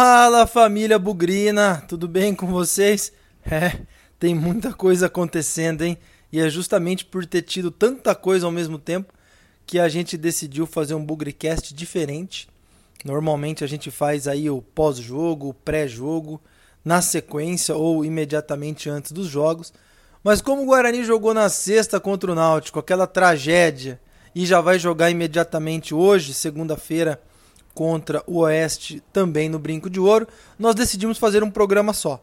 Fala família Bugrina, tudo bem com vocês? É, tem muita coisa acontecendo, hein? E é justamente por ter tido tanta coisa ao mesmo tempo que a gente decidiu fazer um Bugricast diferente. Normalmente a gente faz aí o pós-jogo, o pré-jogo, na sequência ou imediatamente antes dos jogos. Mas como o Guarani jogou na sexta contra o Náutico, aquela tragédia, e já vai jogar imediatamente hoje, segunda-feira, contra o Oeste, também no Brinco de Ouro, nós decidimos fazer um programa só.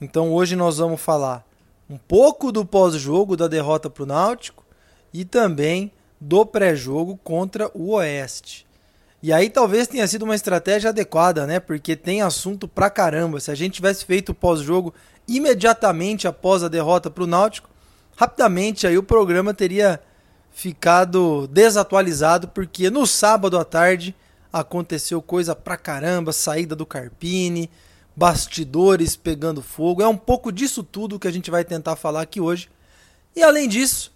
Então hoje nós vamos falar um pouco do pós-jogo da derrota para o Náutico e também do pré-jogo contra o Oeste. E aí talvez tenha sido uma estratégia adequada, né? Porque tem assunto pra caramba. Se a gente tivesse feito o pós-jogo imediatamente após a derrota para o Náutico, rapidamente aí o programa teria ficado desatualizado, porque no sábado à tarde aconteceu coisa pra caramba, saída do Carpini, bastidores pegando fogo. É um pouco disso tudo que a gente vai tentar falar aqui hoje. E além disso,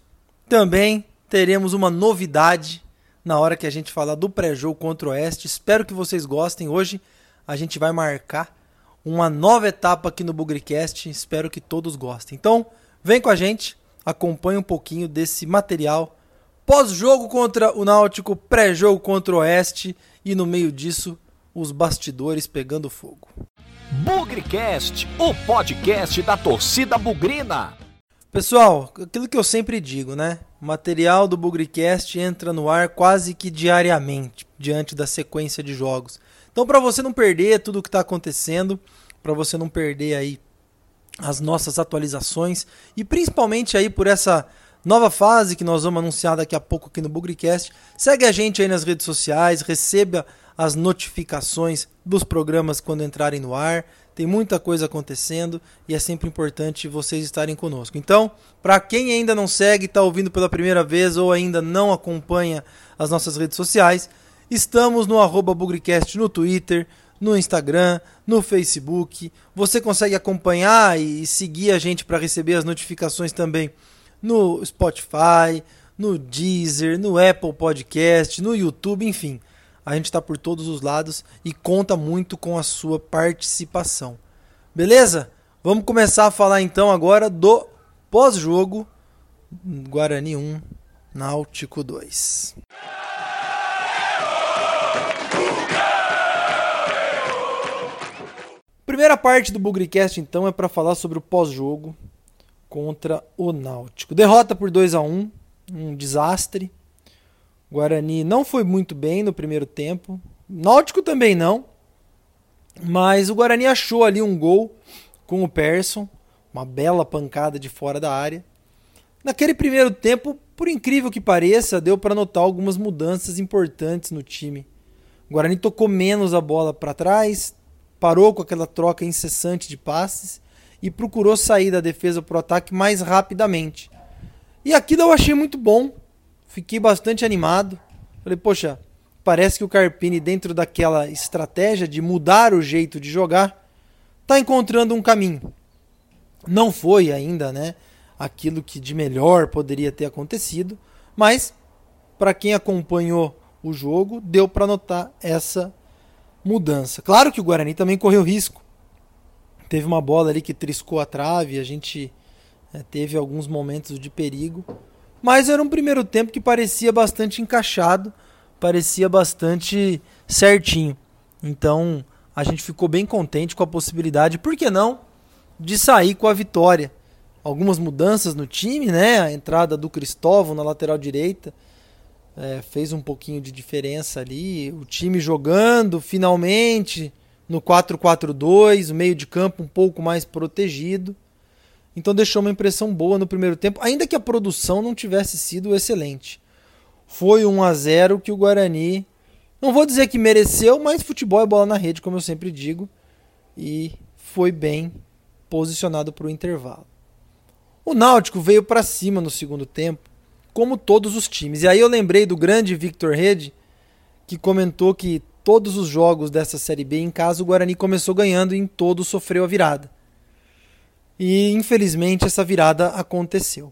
também teremos uma novidade na hora que a gente falar do pré-jogo contra o Oeste. Espero que vocês gostem. Hoje a gente vai marcar uma nova etapa aqui no Bugricast. Espero que todos gostem. Então, vem com a gente, acompanhe um pouquinho desse material pós-jogo contra o Náutico, pré-jogo contra o Oeste e no meio disso os bastidores pegando fogo. Bugrecast, o podcast da torcida bugrina. Pessoal, aquilo que eu sempre digo, né? O material do Bugrecast entra no ar quase que diariamente, diante da sequência de jogos. Então, para você não perder tudo o que está acontecendo, para você não perder aí as nossas atualizações e principalmente aí por essa nova fase que nós vamos anunciar daqui a pouco aqui no Bugrecast. Segue a gente aí nas redes sociais, receba as notificações dos programas quando entrarem no ar. Tem muita coisa acontecendo e é sempre importante vocês estarem conosco. Então, para quem ainda não segue, está ouvindo pela primeira vez ou ainda não acompanha as nossas redes sociais, estamos no arroba Bugrecast no Twitter, no Instagram, no Facebook. Você consegue acompanhar e seguir a gente para receber as notificações também no Spotify, no Deezer, no Apple Podcast, no YouTube, enfim. A gente está por todos os lados e conta muito com a sua participação. Beleza? Vamos começar a falar então agora do pós-jogo Guarani 1, Náutico 2. Primeira parte do Bugrecast então é para falar sobre o pós-jogo contra o Náutico. Derrota por 2 a 1 um desastre. O Guarani não foi muito bem no primeiro tempo. Náutico também não. Mas o Guarani achou ali um gol com o Persson. Uma bela pancada de fora da área. Naquele primeiro tempo, por incrível que pareça, deu para notar algumas mudanças importantes no time. O Guarani tocou menos a bola para trás, parou com aquela troca incessante de passes e procurou sair da defesa para o ataque mais rapidamente. E aquilo eu achei muito bom. Fiquei bastante animado. Falei, poxa, parece que o Carpini, dentro daquela estratégia de mudar o jeito de jogar, está encontrando um caminho. Não foi ainda, né? Aquilo que de melhor poderia ter acontecido, mas para quem acompanhou o jogo, deu para notar essa mudança. Claro que o Guarani também correu risco. Teve uma bola ali que triscou a trave, a gente é, teve alguns momentos de perigo. Mas era um primeiro tempo que parecia bastante encaixado, parecia bastante certinho. Então a gente ficou bem contente com a possibilidade, por que não, de sair com a vitória. Algumas mudanças no time, né? A entrada do Cristóvão na lateral direita é, fez um pouquinho de diferença ali. O time jogando finalmente no 4-4-2, o meio de campo um pouco mais protegido. Então deixou uma impressão boa no primeiro tempo, ainda que a produção não tivesse sido excelente. Foi 1 a 0 que o Guarani, não vou dizer que mereceu, mas futebol é bola na rede, como eu sempre digo, e foi bem posicionado para o intervalo. O Náutico veio para cima no segundo tempo, como todos os times. E aí eu lembrei do grande Victor Rede, que comentou que todos os jogos dessa Série B em casa, o Guarani começou ganhando e em todos sofreu a virada. E infelizmente essa virada aconteceu.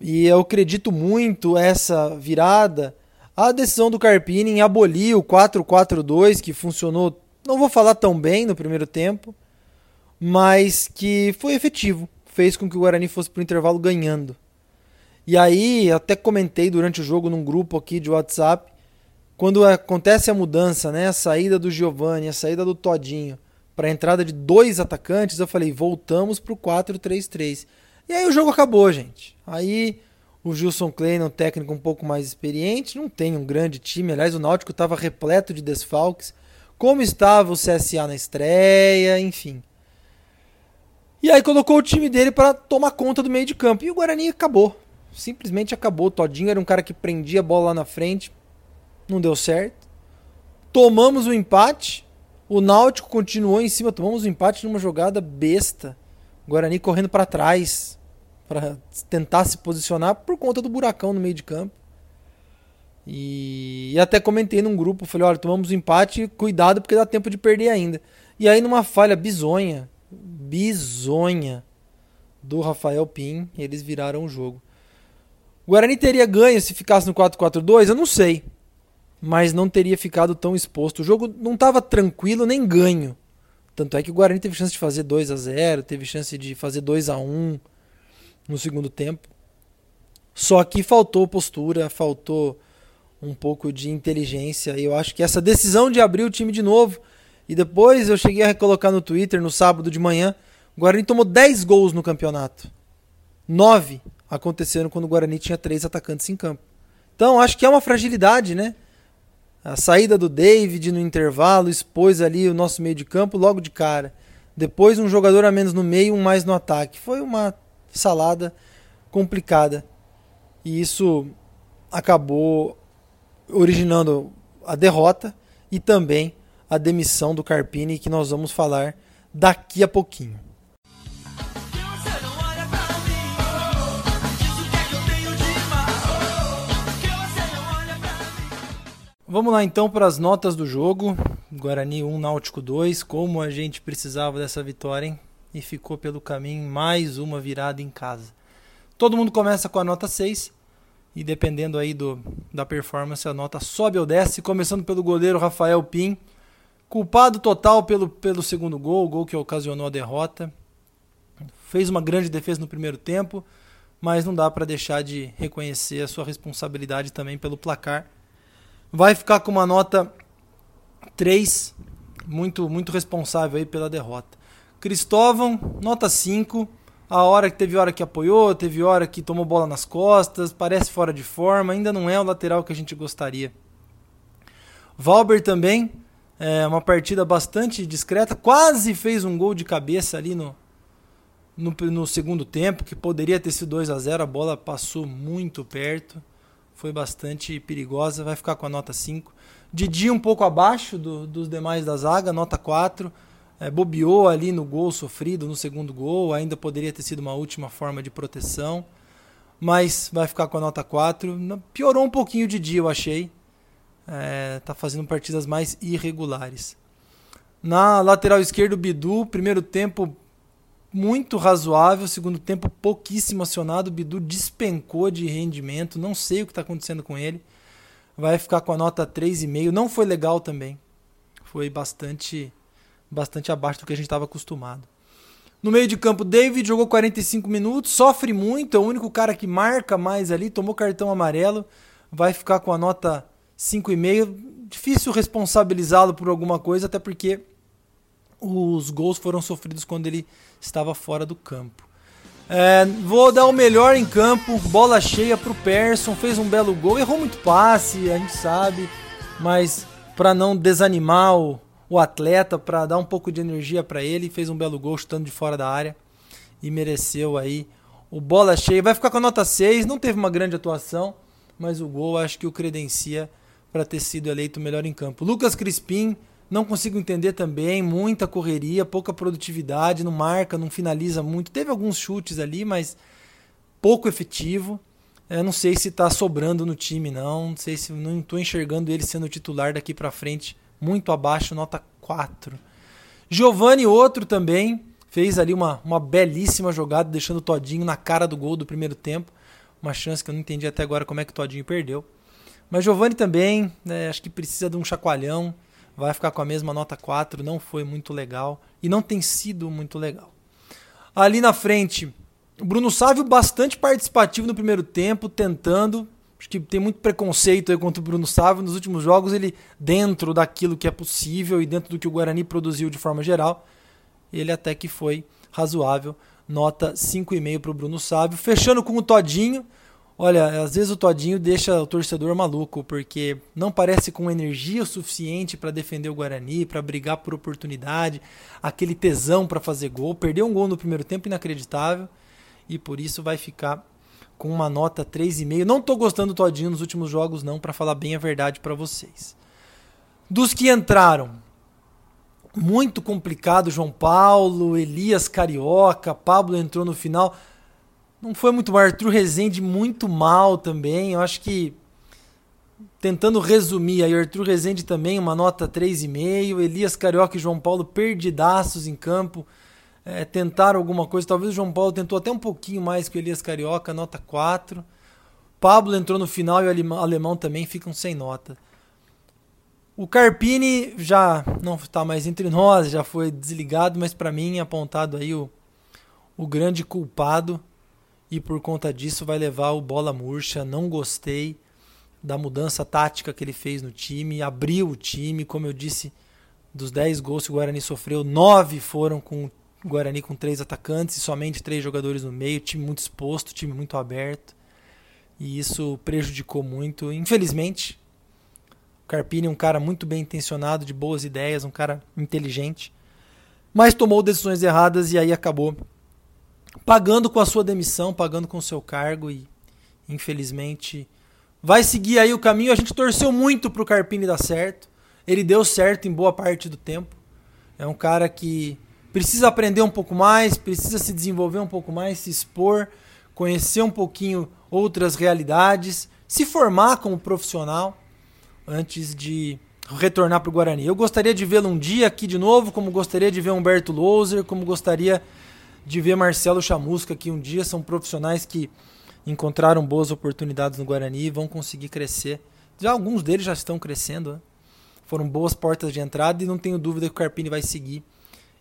E eu acredito muito essa virada a decisão do Carpini em abolir o 4-4-2 que funcionou não vou falar tão bem no primeiro tempo, mas que foi efetivo. Fez com que o Guarani fosse para o intervalo ganhando. E aí, até comentei durante o jogo num grupo aqui de WhatsApp, quando acontece a mudança, né, a saída do Giovani, a saída do Todinho, para a entrada de dois atacantes, eu falei, voltamos para o 4-3-3. E aí o jogo acabou, gente. Aí o Gilson Klein, um técnico um pouco mais experiente, não tem um grande time. Aliás, o Náutico estava repleto de desfalques. Como estava o CSA na estreia, enfim. E aí colocou o time dele para tomar conta do meio de campo. E o Guarani acabou. Simplesmente acabou. O Todinho era um cara que prendia a bola lá na frente. Não deu certo. Tomamos o empate. O Náutico continuou em cima. Tomamos o empate numa jogada besta. O Guarani correndo para trás para tentar se posicionar por conta do buracão no meio de campo. E, e até comentei num grupo, falei, olha, tomamos um empate, cuidado porque dá tempo de perder ainda. E aí numa falha bizonha, bizonha do Rafael Pim, eles viraram o jogo. O Guarani teria ganho se ficasse no 4-4-2? Eu não sei. Mas não teria ficado tão exposto. O jogo não estava tranquilo nem ganho. Tanto é que o Guarani teve chance de fazer 2 a 0 teve chance de fazer 2 a 1 no segundo tempo. Só que faltou postura, faltou um pouco de inteligência. E eu acho que essa decisão de abrir o time de novo. E depois eu cheguei a recolocar no Twitter no sábado de manhã. O Guarani tomou 10 gols no campeonato. 9 aconteceram quando o Guarani tinha três atacantes em campo. Então acho que é uma fragilidade, né? A saída do David no intervalo expôs ali o nosso meio de campo logo de cara. Depois um jogador a menos no meio, um mais no ataque. Foi uma salada complicada. E isso acabou originando a derrota e também a demissão do Carpini, que nós vamos falar daqui a pouquinho. Vamos lá então para as notas do jogo. Guarani 1, Náutico 2. Como a gente precisava dessa vitória, hein? e ficou pelo caminho mais uma virada em casa. Todo mundo começa com a nota 6 e dependendo aí do, da performance a nota sobe ou desce, começando pelo goleiro Rafael Pim, culpado total pelo, pelo segundo gol, o gol que ocasionou a derrota. Fez uma grande defesa no primeiro tempo, mas não dá para deixar de reconhecer a sua responsabilidade também pelo placar. Vai ficar com uma nota 3, muito muito responsável aí pela derrota. Cristóvão, nota 5. A hora que teve hora que apoiou, teve hora que tomou bola nas costas, parece fora de forma, ainda não é o lateral que a gente gostaria. Valber também, é uma partida bastante discreta, quase fez um gol de cabeça ali no, no, no segundo tempo, que poderia ter sido 2 a 0 a bola passou muito perto, foi bastante perigosa, vai ficar com a nota 5. Didi um pouco abaixo do, dos demais da zaga, nota 4 é, bobeou ali no gol sofrido, no segundo gol, ainda poderia ter sido uma última forma de proteção, mas vai ficar com a nota 4. Piorou um pouquinho de dia, eu achei. É, tá fazendo partidas mais irregulares. Na lateral esquerda, o Bidu, primeiro tempo muito razoável, segundo tempo pouquíssimo acionado. O Bidu despencou de rendimento, não sei o que está acontecendo com ele. Vai ficar com a nota 3,5. Não foi legal também. Foi bastante bastante abaixo do que a gente estava acostumado. No meio de campo, David jogou 45 minutos, sofre muito, é o único cara que marca mais ali, tomou cartão amarelo, vai ficar com a nota 5,5. Difícil responsabilizá-lo por alguma coisa, até porque os gols foram sofridos quando ele estava fora do campo. É, vou dar o melhor em campo, bola cheia para o Persson, fez um belo gol, errou muito passe, a gente sabe, mas para não desanimar o, o atleta para dar um pouco de energia para ele. Fez um belo gol chutando de fora da área e mereceu aí o bola cheia. Vai ficar com a nota 6, não teve uma grande atuação, mas o gol acho que o credencia para ter sido eleito melhor em campo. Lucas Crispim, não consigo entender também, muita correria, pouca produtividade, não marca, não finaliza muito. Teve alguns chutes ali, mas pouco efetivo. Eu não sei se está sobrando no time, não. Não sei se não estou enxergando ele sendo titular daqui para frente muito abaixo, nota 4. Giovanni, outro também, fez ali uma, uma belíssima jogada, deixando o Todinho na cara do gol do primeiro tempo. Uma chance que eu não entendi até agora como é que o Todinho perdeu. Mas Giovanni também, né, acho que precisa de um chacoalhão. Vai ficar com a mesma nota 4, não foi muito legal e não tem sido muito legal. Ali na frente, o Bruno Sávio bastante participativo no primeiro tempo, tentando. Acho que tem muito preconceito aí contra o Bruno Sávio. Nos últimos jogos, ele, dentro daquilo que é possível e dentro do que o Guarani produziu de forma geral, ele até que foi razoável. Nota 5,5 para o Bruno Sávio. Fechando com o Todinho. Olha, às vezes o Todinho deixa o torcedor maluco, porque não parece com energia suficiente para defender o Guarani, para brigar por oportunidade, aquele tesão para fazer gol. Perdeu um gol no primeiro tempo inacreditável e por isso vai ficar com uma nota 3,5. Não estou gostando do Todinho nos últimos jogos não, para falar bem a verdade para vocês. Dos que entraram, muito complicado, João Paulo, Elias Carioca, Pablo entrou no final não foi muito mal. Arthur Rezende muito mal também. Eu acho que tentando resumir aí, Arthur Rezende também, uma nota 3,5. Elias Carioca e João Paulo perdidaços em campo. É, tentaram alguma coisa. Talvez o João Paulo tentou até um pouquinho mais que o Elias Carioca, nota 4. Pablo entrou no final e o alemão também ficam sem nota. O Carpini já não está mais entre nós, já foi desligado, mas para mim apontado aí o, o grande culpado e por conta disso vai levar o bola murcha. Não gostei da mudança tática que ele fez no time, abriu o time, como eu disse, dos 10 gols que o Guarani sofreu, 9 foram com o Guarani com três atacantes e somente três jogadores no meio, time muito exposto, time muito aberto. E isso prejudicou muito, infelizmente. O Carpini é um cara muito bem intencionado, de boas ideias, um cara inteligente, mas tomou decisões erradas e aí acabou pagando com a sua demissão, pagando com o seu cargo e infelizmente vai seguir aí o caminho. A gente torceu muito para o Carpini dar certo. Ele deu certo em boa parte do tempo. É um cara que precisa aprender um pouco mais, precisa se desenvolver um pouco mais, se expor, conhecer um pouquinho outras realidades, se formar como profissional antes de retornar para o Guarani. Eu gostaria de vê-lo um dia aqui de novo, como gostaria de ver Humberto Louser, como gostaria de ver Marcelo Chamusca, que um dia são profissionais que encontraram boas oportunidades no Guarani e vão conseguir crescer. Já alguns deles já estão crescendo, né? foram boas portas de entrada e não tenho dúvida que o Carpini vai seguir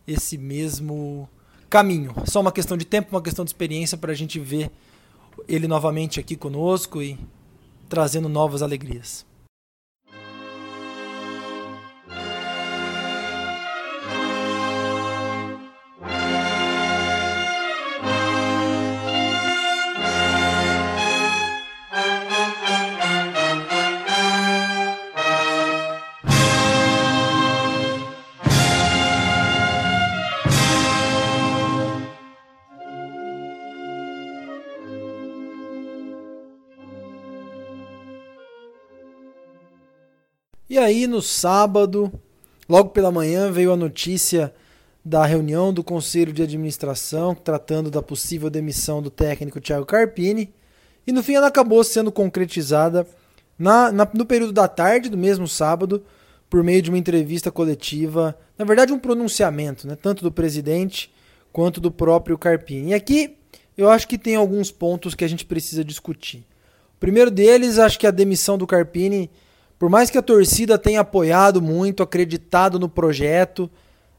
esse mesmo caminho. Só uma questão de tempo, uma questão de experiência para a gente ver ele novamente aqui conosco e trazendo novas alegrias. E aí, no sábado, logo pela manhã, veio a notícia da reunião do Conselho de Administração tratando da possível demissão do técnico Thiago Carpini. E no fim ela acabou sendo concretizada na, na, no período da tarde do mesmo sábado, por meio de uma entrevista coletiva, na verdade um pronunciamento, né, tanto do presidente quanto do próprio Carpini. E aqui eu acho que tem alguns pontos que a gente precisa discutir. O primeiro deles, acho que a demissão do Carpini por mais que a torcida tenha apoiado muito, acreditado no projeto,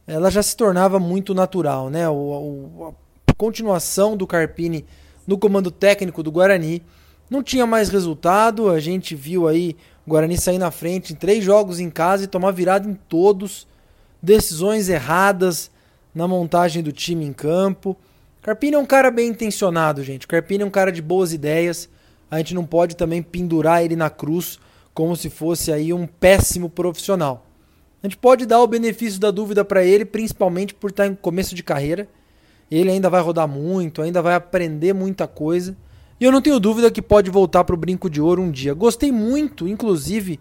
ela já se tornava muito natural, né? O, a continuação do Carpini no comando técnico do Guarani não tinha mais resultado. A gente viu aí o Guarani sair na frente em três jogos em casa e tomar virada em todos. Decisões erradas na montagem do time em campo. Carpini é um cara bem intencionado, gente. Carpini é um cara de boas ideias. A gente não pode também pendurar ele na cruz como se fosse aí um péssimo profissional. A gente pode dar o benefício da dúvida para ele, principalmente por estar em começo de carreira. Ele ainda vai rodar muito, ainda vai aprender muita coisa. E eu não tenho dúvida que pode voltar para o Brinco de Ouro um dia. Gostei muito, inclusive,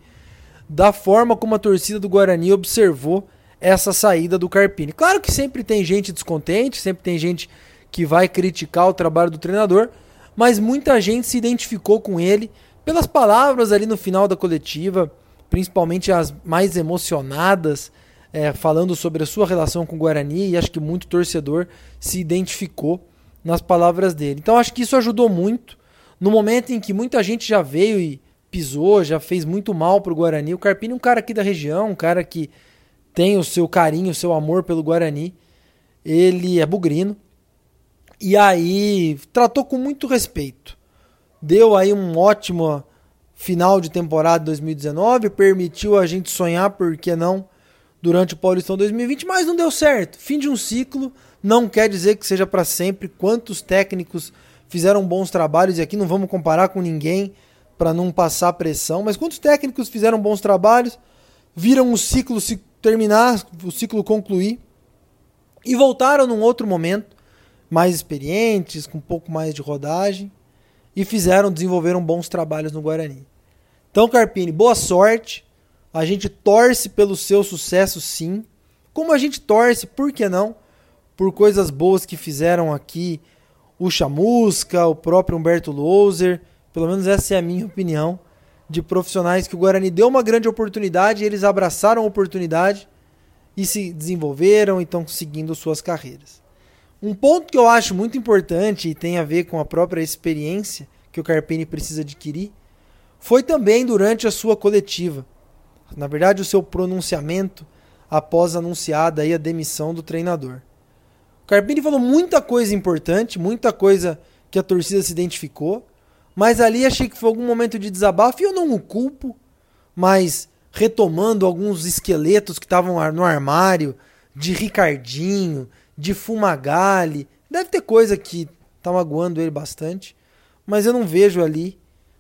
da forma como a torcida do Guarani observou essa saída do Carpini. Claro que sempre tem gente descontente, sempre tem gente que vai criticar o trabalho do treinador, mas muita gente se identificou com ele pelas palavras ali no final da coletiva, principalmente as mais emocionadas, é, falando sobre a sua relação com o Guarani, e acho que muito torcedor se identificou nas palavras dele. Então acho que isso ajudou muito no momento em que muita gente já veio e pisou, já fez muito mal pro Guarani. O Carpini é um cara aqui da região, um cara que tem o seu carinho, o seu amor pelo Guarani. Ele é bugrino. E aí tratou com muito respeito. Deu aí um ótimo final de temporada 2019, permitiu a gente sonhar, por que não, durante o Paulistão 2020, mas não deu certo. Fim de um ciclo não quer dizer que seja para sempre. Quantos técnicos fizeram bons trabalhos e aqui não vamos comparar com ninguém para não passar pressão, mas quantos técnicos fizeram bons trabalhos, viram o ciclo se terminar, o ciclo concluir e voltaram num outro momento, mais experientes, com um pouco mais de rodagem e fizeram, desenvolveram bons trabalhos no Guarani. Então, Carpini, boa sorte. A gente torce pelo seu sucesso, sim. Como a gente torce, por que não? por coisas boas que fizeram aqui o Chamusca, o próprio Humberto Louser, pelo menos essa é a minha opinião, de profissionais que o Guarani deu uma grande oportunidade, eles abraçaram a oportunidade e se desenvolveram e estão seguindo suas carreiras. Um ponto que eu acho muito importante e tem a ver com a própria experiência que o Carpini precisa adquirir foi também durante a sua coletiva. Na verdade, o seu pronunciamento após anunciada a demissão do treinador. O Carpini falou muita coisa importante, muita coisa que a torcida se identificou, mas ali achei que foi algum momento de desabafo e eu não o culpo, mas retomando alguns esqueletos que estavam no armário, de Ricardinho, de Fumagalli, deve ter coisa que tá magoando ele bastante, mas eu não vejo ali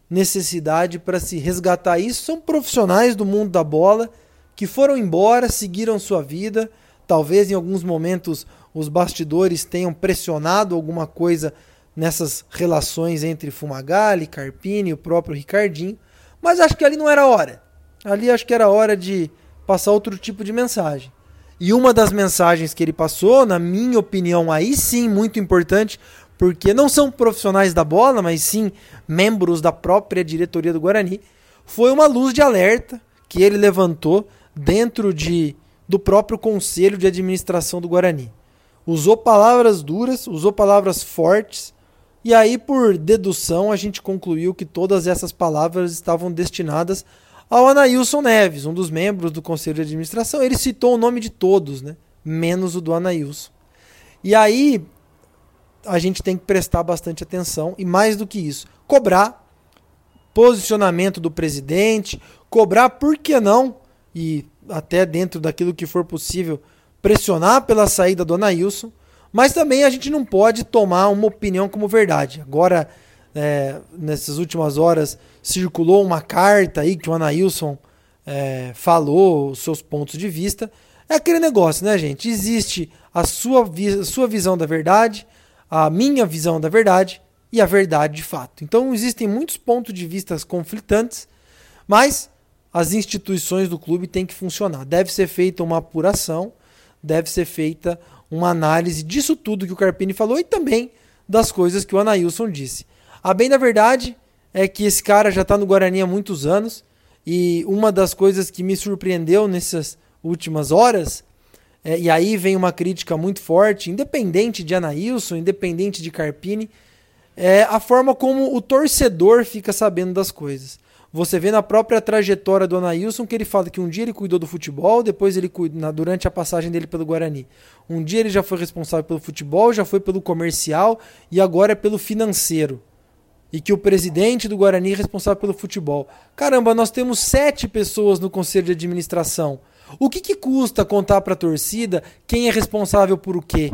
necessidade para se resgatar isso. São profissionais do mundo da bola que foram embora, seguiram sua vida, talvez em alguns momentos os bastidores tenham pressionado alguma coisa nessas relações entre Fumagalli, Carpini e o próprio Ricardinho, mas acho que ali não era hora. Ali acho que era hora de passar outro tipo de mensagem. E uma das mensagens que ele passou, na minha opinião, aí sim muito importante, porque não são profissionais da bola, mas sim membros da própria diretoria do Guarani, foi uma luz de alerta que ele levantou dentro de, do próprio conselho de administração do Guarani. Usou palavras duras, usou palavras fortes, e aí, por dedução, a gente concluiu que todas essas palavras estavam destinadas ao Anailson Neves, um dos membros do conselho de administração. Ele citou o nome de todos, né? menos o do Anailson. E aí, a gente tem que prestar bastante atenção, e mais do que isso, cobrar posicionamento do presidente, cobrar, por que não, e até dentro daquilo que for possível, pressionar pela saída do Anailson, mas também a gente não pode tomar uma opinião como verdade. Agora, é, nessas últimas horas, circulou uma carta aí que o Anailson é, falou os seus pontos de vista. É aquele negócio, né, gente? Existe a sua, vi sua visão da verdade, a minha visão da verdade e a verdade de fato. Então existem muitos pontos de vista conflitantes, mas as instituições do clube têm que funcionar. Deve ser feita uma apuração deve ser feita uma análise disso tudo que o Carpini falou e também das coisas que o Anailson disse. A bem da verdade é que esse cara já está no Guarani há muitos anos e uma das coisas que me surpreendeu nessas últimas horas, é, e aí vem uma crítica muito forte, independente de Anailson, independente de Carpini, é a forma como o torcedor fica sabendo das coisas. Você vê na própria trajetória do Anailson que ele fala que um dia ele cuidou do futebol, depois ele cuidou, durante a passagem dele pelo Guarani. Um dia ele já foi responsável pelo futebol, já foi pelo comercial e agora é pelo financeiro. E que o presidente do Guarani é responsável pelo futebol. Caramba, nós temos sete pessoas no conselho de administração. O que, que custa contar para a torcida quem é responsável por o quê?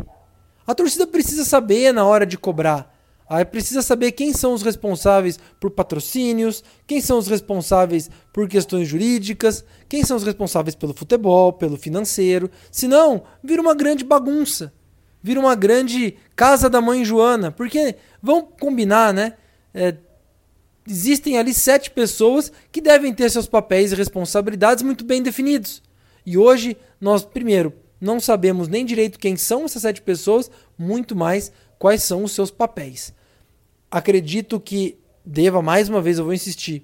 A torcida precisa saber na hora de cobrar. Aí precisa saber quem são os responsáveis por patrocínios, quem são os responsáveis por questões jurídicas, quem são os responsáveis pelo futebol, pelo financeiro. Senão, vira uma grande bagunça. Vira uma grande casa da mãe Joana. Porque, vamos combinar, né? É, existem ali sete pessoas que devem ter seus papéis e responsabilidades muito bem definidos. E hoje, nós, primeiro, não sabemos nem direito quem são essas sete pessoas, muito mais quais são os seus papéis acredito que deva, mais uma vez eu vou insistir,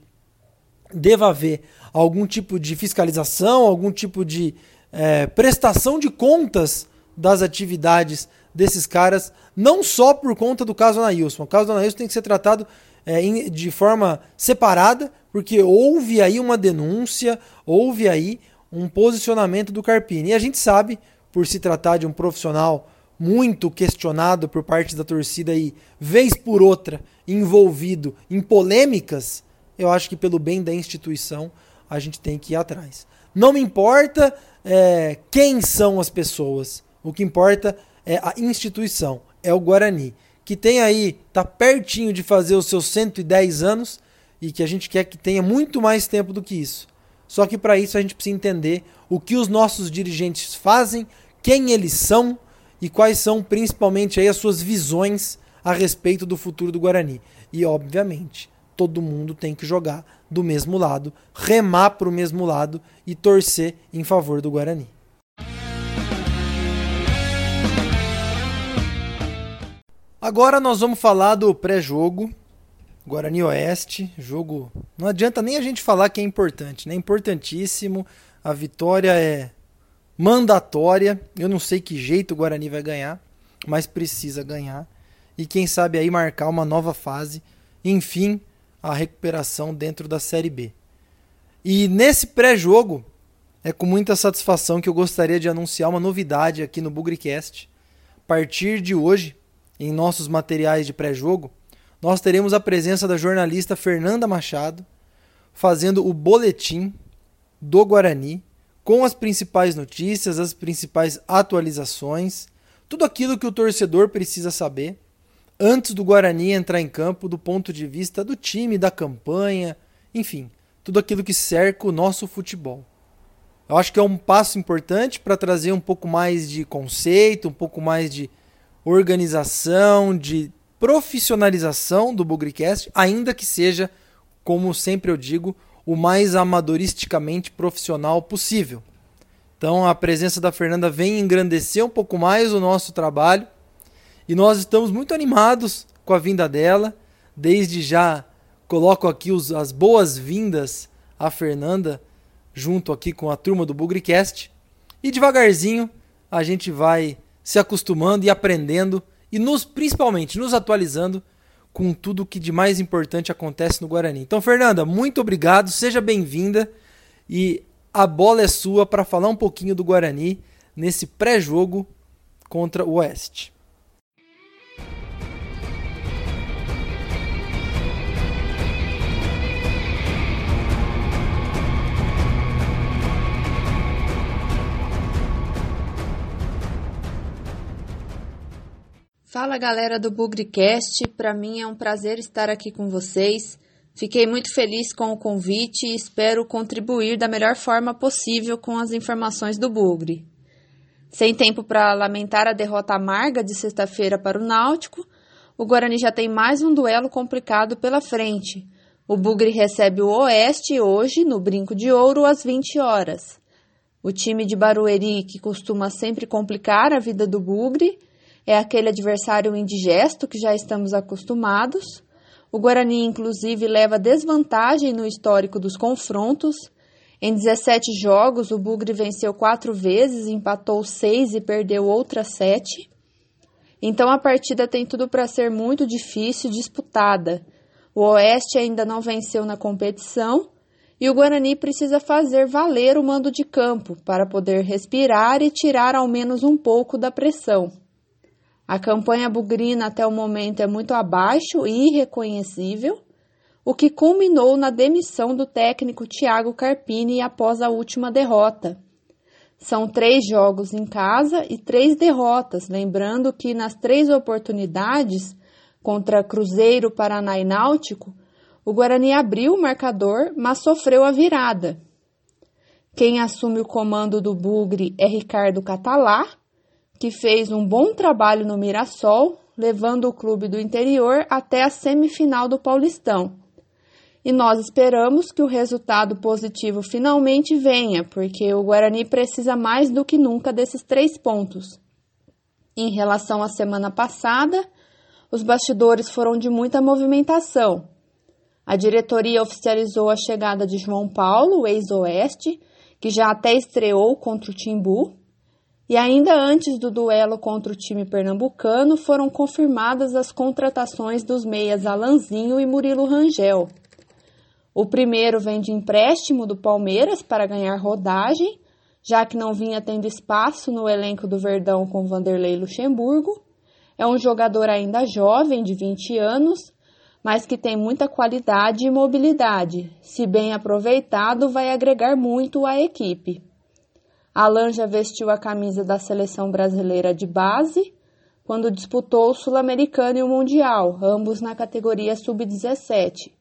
deva haver algum tipo de fiscalização, algum tipo de é, prestação de contas das atividades desses caras, não só por conta do caso Anailson. O caso Anailson tem que ser tratado é, de forma separada, porque houve aí uma denúncia, houve aí um posicionamento do Carpini. E a gente sabe, por se tratar de um profissional muito questionado por parte da torcida e vez por outra envolvido em polêmicas, eu acho que pelo bem da instituição a gente tem que ir atrás. Não me importa é, quem são as pessoas, o que importa é a instituição, é o Guarani, que tem aí, tá pertinho de fazer os seus 110 anos e que a gente quer que tenha muito mais tempo do que isso. Só que para isso a gente precisa entender o que os nossos dirigentes fazem, quem eles são e quais são principalmente aí as suas visões a respeito do futuro do Guarani. E obviamente, todo mundo tem que jogar do mesmo lado, remar para o mesmo lado e torcer em favor do Guarani. Agora nós vamos falar do pré-jogo Guarani Oeste, jogo. Não adianta nem a gente falar que é importante, né? Importantíssimo. A vitória é mandatória. Eu não sei que jeito o Guarani vai ganhar, mas precisa ganhar. E quem sabe aí marcar uma nova fase. Enfim, a recuperação dentro da Série B. E nesse pré-jogo, é com muita satisfação que eu gostaria de anunciar uma novidade aqui no Bugricast. A partir de hoje, em nossos materiais de pré-jogo, nós teremos a presença da jornalista Fernanda Machado fazendo o boletim do Guarani com as principais notícias, as principais atualizações, tudo aquilo que o torcedor precisa saber antes do Guarani entrar em campo do ponto de vista do time, da campanha, enfim, tudo aquilo que cerca o nosso futebol. Eu acho que é um passo importante para trazer um pouco mais de conceito, um pouco mais de organização, de profissionalização do Bugricast, ainda que seja, como sempre eu digo, o mais amadoristicamente profissional possível. Então a presença da Fernanda vem engrandecer um pouco mais o nosso trabalho e nós estamos muito animados com a vinda dela. Desde já coloco aqui os, as boas-vindas à Fernanda junto aqui com a turma do Bugricast e devagarzinho a gente vai se acostumando e aprendendo e nos principalmente nos atualizando com tudo o que de mais importante acontece no Guarani. Então, Fernanda, muito obrigado, seja bem-vinda e a bola é sua para falar um pouquinho do Guarani nesse pré-jogo contra o Oeste. Fala galera do Bugricast, para mim é um prazer estar aqui com vocês. Fiquei muito feliz com o convite e espero contribuir da melhor forma possível com as informações do Bugre. Sem tempo para lamentar a derrota amarga de sexta-feira para o Náutico, o Guarani já tem mais um duelo complicado pela frente. O Bugre recebe o Oeste hoje, no Brinco de Ouro, às 20 horas. O time de Barueri, que costuma sempre complicar a vida do Bugre, é aquele adversário indigesto que já estamos acostumados. O Guarani, inclusive, leva desvantagem no histórico dos confrontos. Em 17 jogos, o Bugre venceu quatro vezes, empatou seis e perdeu outras sete. Então a partida tem tudo para ser muito difícil, disputada. O Oeste ainda não venceu na competição e o Guarani precisa fazer valer o mando de campo para poder respirar e tirar ao menos um pouco da pressão. A campanha bugrina até o momento é muito abaixo e irreconhecível, o que culminou na demissão do técnico Thiago Carpini após a última derrota. São três jogos em casa e três derrotas, lembrando que nas três oportunidades contra Cruzeiro, Paraná e Náutico, o Guarani abriu o marcador, mas sofreu a virada. Quem assume o comando do Bugre é Ricardo Catalá, que fez um bom trabalho no Mirassol, levando o clube do interior até a semifinal do Paulistão. E nós esperamos que o resultado positivo finalmente venha, porque o Guarani precisa mais do que nunca desses três pontos. Em relação à semana passada, os bastidores foram de muita movimentação. A diretoria oficializou a chegada de João Paulo, ex-Oeste, que já até estreou contra o Timbu, e ainda antes do duelo contra o time pernambucano, foram confirmadas as contratações dos meias Alanzinho e Murilo Rangel. O primeiro vem de empréstimo do Palmeiras para ganhar rodagem, já que não vinha tendo espaço no elenco do Verdão com Vanderlei Luxemburgo. É um jogador ainda jovem, de 20 anos, mas que tem muita qualidade e mobilidade. Se bem aproveitado, vai agregar muito à equipe. Alan já vestiu a camisa da seleção brasileira de base quando disputou o Sul-Americano e o Mundial, ambos na categoria sub-17.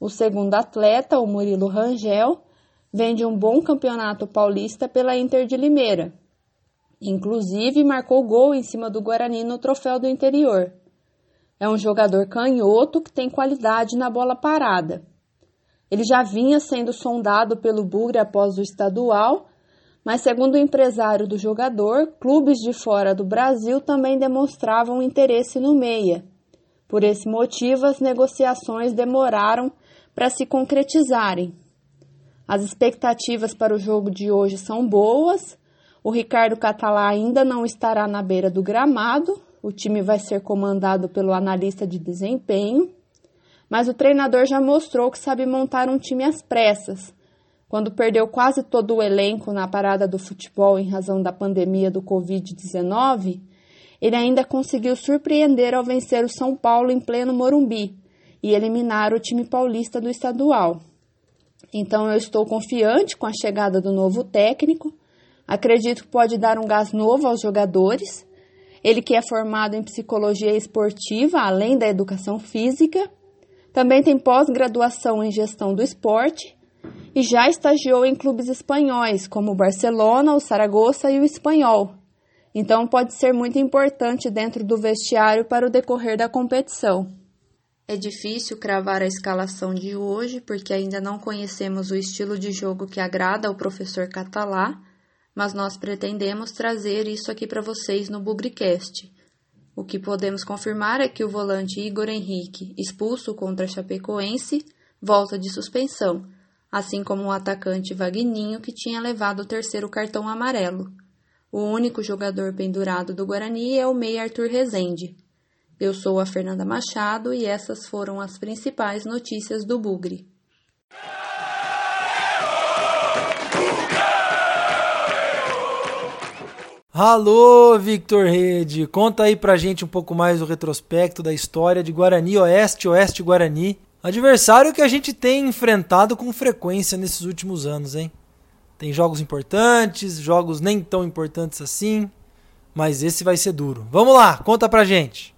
O segundo atleta, o Murilo Rangel, vem de um bom campeonato paulista pela Inter de Limeira. Inclusive, marcou gol em cima do Guarani no Troféu do Interior. É um jogador canhoto que tem qualidade na bola parada. Ele já vinha sendo sondado pelo Bugre após o estadual, mas segundo o empresário do jogador, clubes de fora do Brasil também demonstravam interesse no meia. Por esse motivo, as negociações demoraram para se concretizarem. As expectativas para o jogo de hoje são boas. O Ricardo Catalá ainda não estará na beira do gramado. O time vai ser comandado pelo analista de desempenho. Mas o treinador já mostrou que sabe montar um time às pressas. Quando perdeu quase todo o elenco na parada do futebol em razão da pandemia do Covid-19, ele ainda conseguiu surpreender ao vencer o São Paulo em pleno Morumbi e eliminar o time paulista do estadual. Então eu estou confiante com a chegada do novo técnico. Acredito que pode dar um gás novo aos jogadores. Ele que é formado em psicologia esportiva, além da educação física, também tem pós-graduação em gestão do esporte e já estagiou em clubes espanhóis, como o Barcelona, o Saragossa e o Espanhol. Então pode ser muito importante dentro do vestiário para o decorrer da competição. É difícil cravar a escalação de hoje porque ainda não conhecemos o estilo de jogo que agrada ao professor Catalá, mas nós pretendemos trazer isso aqui para vocês no Bugricast. O que podemos confirmar é que o volante Igor Henrique, expulso contra Chapecoense, volta de suspensão, assim como o atacante Vagninho, que tinha levado o terceiro cartão amarelo. O único jogador pendurado do Guarani é o meia Arthur Rezende. Eu sou a Fernanda Machado e essas foram as principais notícias do Bugre. Alô, Victor Rede, conta aí pra gente um pouco mais do retrospecto da história de Guarani Oeste, Oeste Guarani, adversário que a gente tem enfrentado com frequência nesses últimos anos, hein? Tem jogos importantes, jogos nem tão importantes assim, mas esse vai ser duro. Vamos lá, conta pra gente.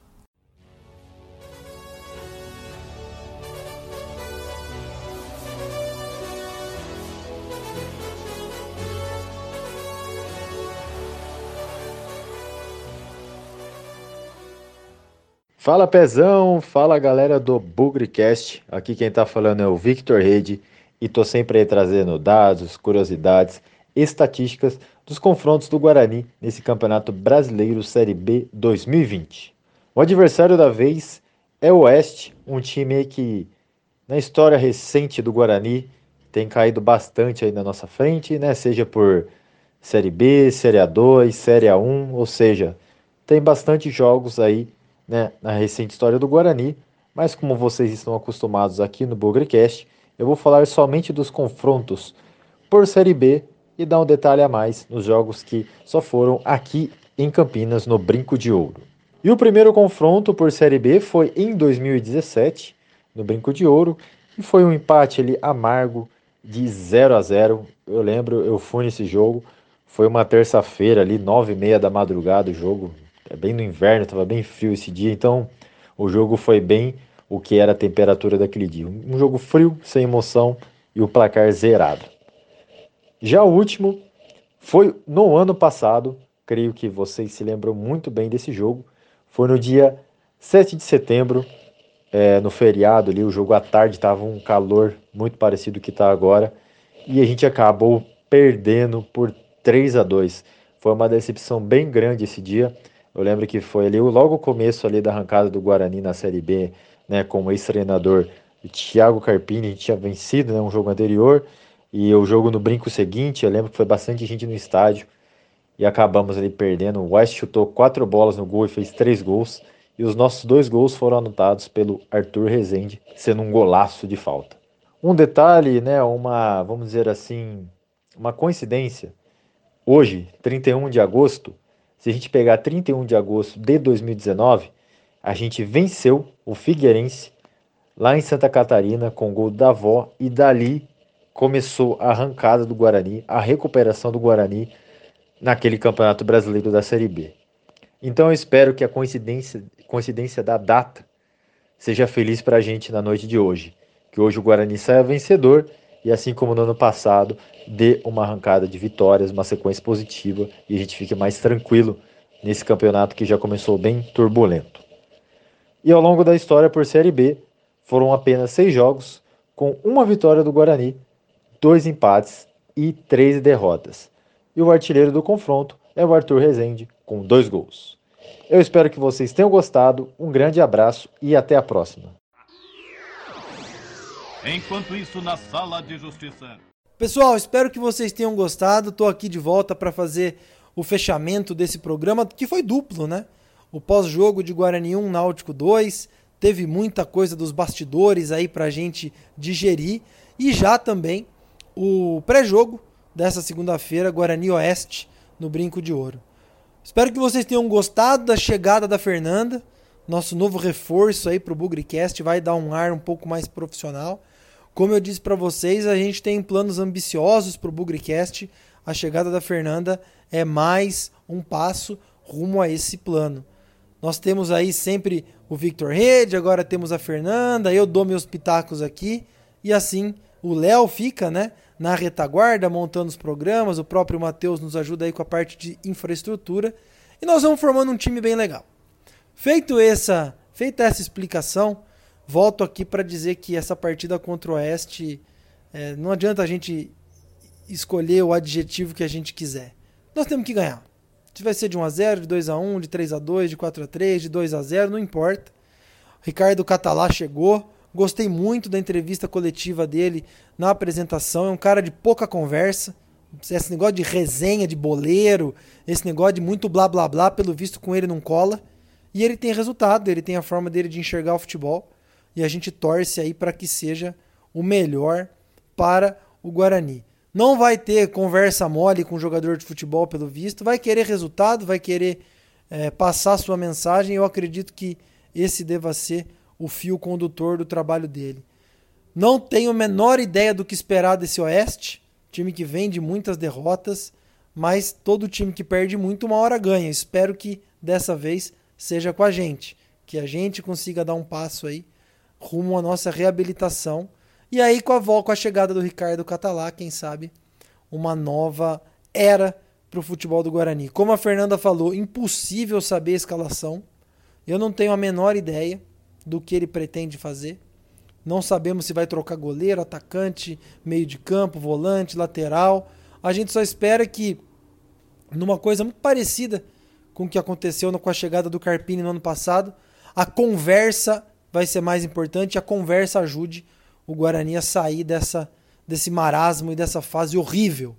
Fala Pezão, fala galera do Bugrecast. Aqui quem tá falando é o Victor Rede e tô sempre aí trazendo dados, curiosidades, estatísticas dos confrontos do Guarani nesse Campeonato Brasileiro Série B 2020. O adversário da vez é o Oeste, um time que na história recente do Guarani tem caído bastante aí na nossa frente, né? Seja por Série B, Série A2, Série A1, ou seja, tem bastante jogos aí né, na recente história do Guarani, mas como vocês estão acostumados aqui no Bugrecast, eu vou falar somente dos confrontos por Série B e dar um detalhe a mais nos jogos que só foram aqui em Campinas, no Brinco de Ouro. E o primeiro confronto por Série B foi em 2017, no Brinco de Ouro, e foi um empate ali amargo de 0 a 0. Eu lembro, eu fui nesse jogo, foi uma terça-feira ali, nove e meia da madrugada o jogo, é bem no inverno, estava bem frio esse dia, então o jogo foi bem o que era a temperatura daquele dia. Um jogo frio, sem emoção e o placar zerado. Já o último foi no ano passado, creio que vocês se lembram muito bem desse jogo. Foi no dia 7 de setembro, é, no feriado ali, o jogo à tarde estava um calor muito parecido que está agora. E a gente acabou perdendo por 3 a 2 Foi uma decepção bem grande esse dia. Eu lembro que foi ali logo o começo ali da arrancada do Guarani na Série B, né, como ex-treinador Thiago Carpini, tinha vencido né, um jogo anterior e o jogo no brinco seguinte, eu lembro que foi bastante gente no estádio e acabamos ali perdendo. O West chutou quatro bolas no gol e fez três gols e os nossos dois gols foram anotados pelo Arthur Rezende, sendo um golaço de falta. Um detalhe, né, uma, vamos dizer assim, uma coincidência. Hoje, 31 de agosto, se a gente pegar 31 de agosto de 2019, a gente venceu o Figueirense lá em Santa Catarina com o gol da avó e dali começou a arrancada do Guarani, a recuperação do Guarani naquele Campeonato Brasileiro da Série B. Então eu espero que a coincidência, coincidência da data seja feliz para a gente na noite de hoje. Que hoje o Guarani saia vencedor e assim como no ano passado, dê uma arrancada de vitórias, uma sequência positiva e a gente fique mais tranquilo nesse campeonato que já começou bem turbulento. E ao longo da história por Série B, foram apenas seis jogos, com uma vitória do Guarani, dois empates e três derrotas. E o artilheiro do confronto é o Arthur Rezende, com dois gols. Eu espero que vocês tenham gostado, um grande abraço e até a próxima. Enquanto isso, na sala de justiça. Pessoal, espero que vocês tenham gostado. Estou aqui de volta para fazer o fechamento desse programa, que foi duplo, né? O pós-jogo de Guarani 1, Náutico 2. Teve muita coisa dos bastidores aí para a gente digerir. E já também o pré-jogo dessa segunda-feira, Guarani Oeste, no Brinco de Ouro. Espero que vocês tenham gostado da chegada da Fernanda. Nosso novo reforço aí para o Bugricast vai dar um ar um pouco mais profissional. Como eu disse para vocês, a gente tem planos ambiciosos para o Bugricast. A chegada da Fernanda é mais um passo rumo a esse plano. Nós temos aí sempre o Victor Rede, agora temos a Fernanda, eu dou meus pitacos aqui e assim o Léo fica, né, na retaguarda montando os programas, o próprio Matheus nos ajuda aí com a parte de infraestrutura e nós vamos formando um time bem legal. Feito essa, feita essa explicação, volto aqui para dizer que essa partida contra o Oeste é, não adianta a gente escolher o adjetivo que a gente quiser. Nós temos que ganhar. Se vai ser de 1 a 0, de 2 a 1, de 3 a 2, de 4 a 3, de 2 a 0, não importa. Ricardo Catalá chegou, gostei muito da entrevista coletiva dele na apresentação, é um cara de pouca conversa. Esse negócio de resenha, de boleiro, esse negócio de muito blá blá blá, pelo visto com ele não cola. E ele tem resultado, ele tem a forma dele de enxergar o futebol. E a gente torce aí para que seja o melhor para o Guarani. Não vai ter conversa mole com jogador de futebol, pelo visto. Vai querer resultado, vai querer é, passar sua mensagem. Eu acredito que esse deva ser o fio condutor do trabalho dele. Não tenho a menor ideia do que esperar desse Oeste. Time que vem de muitas derrotas, mas todo time que perde muito, uma hora ganha. Espero que dessa vez seja com a gente, que a gente consiga dar um passo aí rumo à nossa reabilitação. E aí com a volta, com a chegada do Ricardo Catalá, quem sabe uma nova era para o futebol do Guarani. Como a Fernanda falou, impossível saber a escalação. Eu não tenho a menor ideia do que ele pretende fazer. Não sabemos se vai trocar goleiro, atacante, meio de campo, volante, lateral. A gente só espera que, numa coisa muito parecida com o que aconteceu com a chegada do Carpini no ano passado. A conversa vai ser mais importante, a conversa ajude o Guarani a sair dessa, desse marasmo e dessa fase horrível.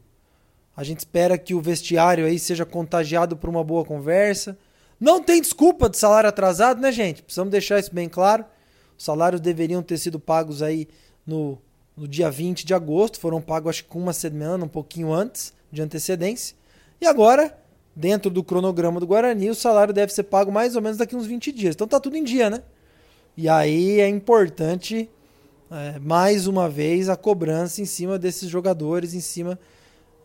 A gente espera que o vestiário aí seja contagiado por uma boa conversa. Não tem desculpa de salário atrasado, né, gente? Precisamos deixar isso bem claro. Os salários deveriam ter sido pagos aí no, no dia 20 de agosto, foram pagos acho que com uma semana, um pouquinho antes de antecedência. E agora dentro do cronograma do Guarani, o salário deve ser pago mais ou menos daqui uns 20 dias. Então tá tudo em dia, né? E aí é importante, é, mais uma vez, a cobrança em cima desses jogadores, em cima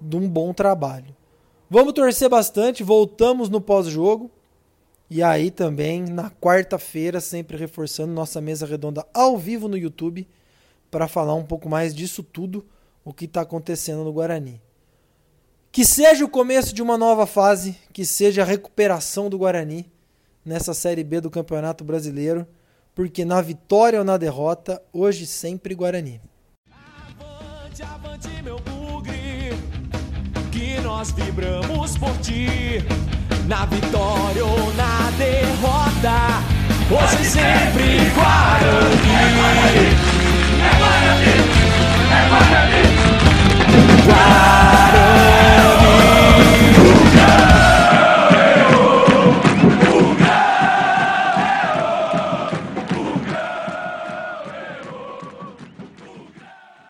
de um bom trabalho. Vamos torcer bastante, voltamos no pós-jogo. E aí também, na quarta-feira, sempre reforçando nossa mesa redonda ao vivo no YouTube, para falar um pouco mais disso tudo, o que está acontecendo no Guarani. Que seja o começo de uma nova fase, que seja a recuperação do Guarani nessa Série B do Campeonato Brasileiro, porque na vitória ou na derrota, hoje sempre Guarani. Avante, avante, meu bugre, que nós vibramos por ti. Na vitória ou na derrota, hoje sempre Guarani. É Guarani, é Guarani, é Guarani. Guarani.